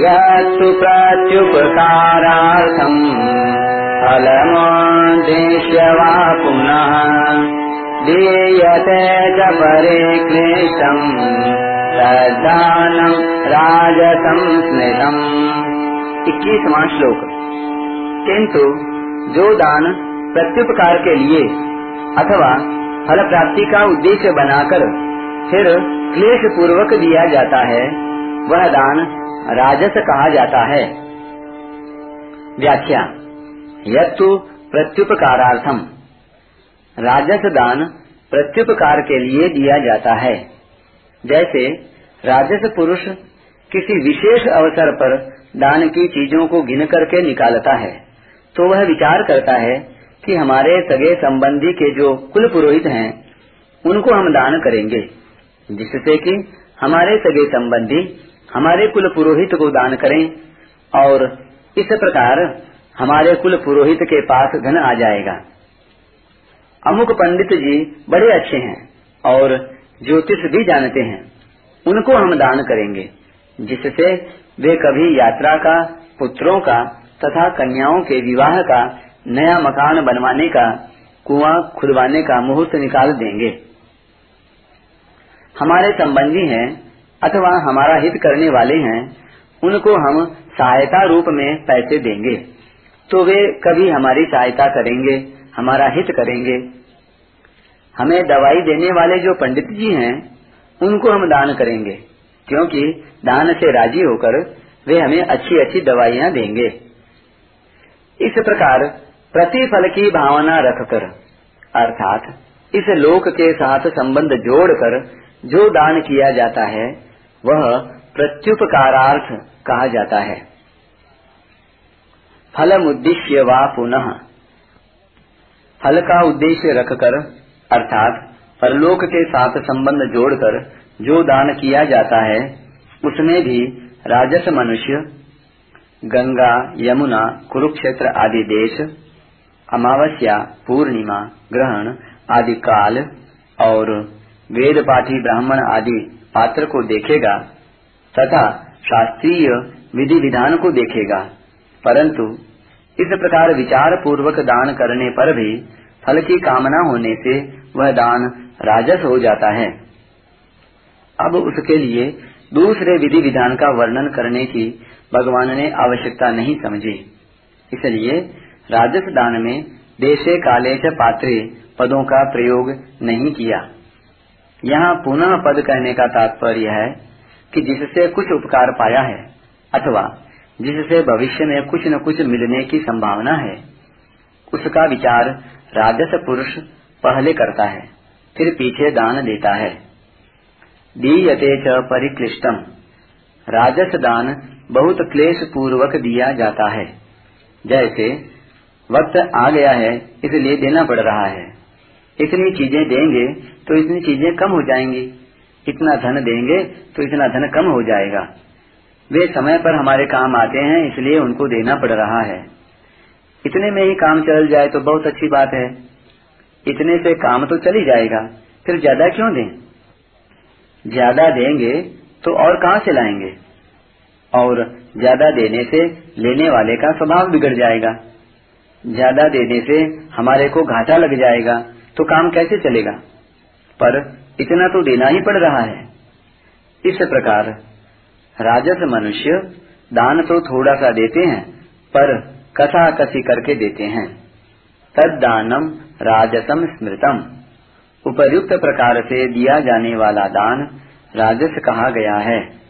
यत्तु प्रत्युपकारार्थम् फलमोद्दिश्य वा पुनः दीयते च परे क्लेशम् तद्दानम् राजसं स्मृतम् इक्कीसवां श्लोक। किंतु जो दान प्रत्युपकार के लिए अथवा फल प्राप्ति का उद्देश्य बनाकर फिर क्लेश पूर्वक दिया जाता है, वह दान राजस कहा जाता है। व्याख्या, यत्तु प्रत्युपकारार्थम। राजस दान प्रत्युपकार के लिए दिया जाता है। जैसे, राजस पुरुष किसी विशेष अवसर पर दान की चीज़ों को गिन करके निकालता है तो वह विचार करता है कि हमारे सगे संबंधी के जो कुल पुरोहित हैं, उनको हम दान करेंगे, जिससे कि हमारे सगे संबंधी हमारे कुल पुरोहित को दान करें और इस प्रकार हमारे कुल पुरोहित के पास धन आ जाएगा। अमुक पंडित जी बड़े अच्छे हैं और ज्योतिष भी जानते हैं। उनको हम दान करेंगे, जिससे वे कभी यात्रा का, पुत्रों का तथा कन्याओं के विवाह का नया मकान बनवाने का, कुआँ खुदवाने का मुहूर्त निकाल देंगे। हमारे संबंधी हैं अथवा हमारा हित करने वाले हैं, उनको हम सहायता रूप में पैसे देंगे। तो वे कभी हमारी सहायता करेंगे, हमारा हित करेंगे। हमें दवाई देने वाले जो पंडित जी हैं, उनको हम दान करेंगे, क्योंकि दान से राज़ी होकर वे हमें अच्छी अच्छी दवाइयाँ देंगे। इस प्रकार प्रतिफल की भावना रखकर, अर्थात इस लोक के साथ संबंध जोड़कर जो दान किया जाता है, वह प्रत्युपकारार्थ कहा जाता है। फलम उद्देश्य व पुनः। फल का उद्देश्य रखकर, अर्थात परलोक के साथ संबंध जोड़कर जो दान किया जाता है, उसमें भी राजस मनुष्य, गंगा, यमुना, कुरुक्षेत्र आदि देश, अमावस्या, पूर्णिमा, ग्रहण आदि काल और वेद पाठी ब्राह्मण आदि पात्र को देखेगा तथा शास्त्रीय विधि विधान को देखेगा। परंतु इस प्रकार विचार पूर्वक दान करने पर भी फल की कामना होने से वह दान राजस हो जाता है। अब उसके लिए दूसरे विधि विधान का वर्णन करने की भगवान ने आवश्यकता नहीं समझी। इसलिए राजस दान में देशे काले च पात्रे पदों का प्रयोग नहीं किया। यहाँ पुनः पद कहने का तात्पर्य है कि जिससे कुछ उपकार पाया है, अथवा जिससे भविष्य में कुछ न कुछ मिलने की संभावना है, उसका विचार राजस पुरुष पहले करता है, फिर पीछे दान देता है। दीयते च परिक्लिष्टम। राजस दान बहुत क्लेश पूर्वक दिया जाता है। जैसे, वक्त आ गया है, इसलिए देना पड़ रहा है। इतनी चीज़ें देंगे तो इतनी चीज़ें कम हो जाएँगी। इतना धन देंगे तो इतना धन कम हो जाएगा। वे समय पर हमारे काम आते हैं, इसलिए उनको देना पड़ रहा है। इतने में ही काम चल जाए तो बहुत अच्छी बात है। इतने से काम तो चल ही जाएगा। फिर ज़्यादा क्यों दें? ज़्यादा देंगे तो और कहाँ से लाएँगे? और ज़्यादा देने से लेने वाले का स्वभाव बिगड़ जाएगा। ज़्यादा देने से हमारे को घाटा लग जाएगा। तो काम कैसे चलेगा? पर इतना तो देना ही पड़ रहा है। इस प्रकार राजस मनुष्य दान तो थोड़ा सा देते हैं, पर कथा कसी करके देते हैं। तद दानम राजसम स्मृतम। उपयुक्त प्रकार से दिया जाने वाला दान राजस कहा गया है।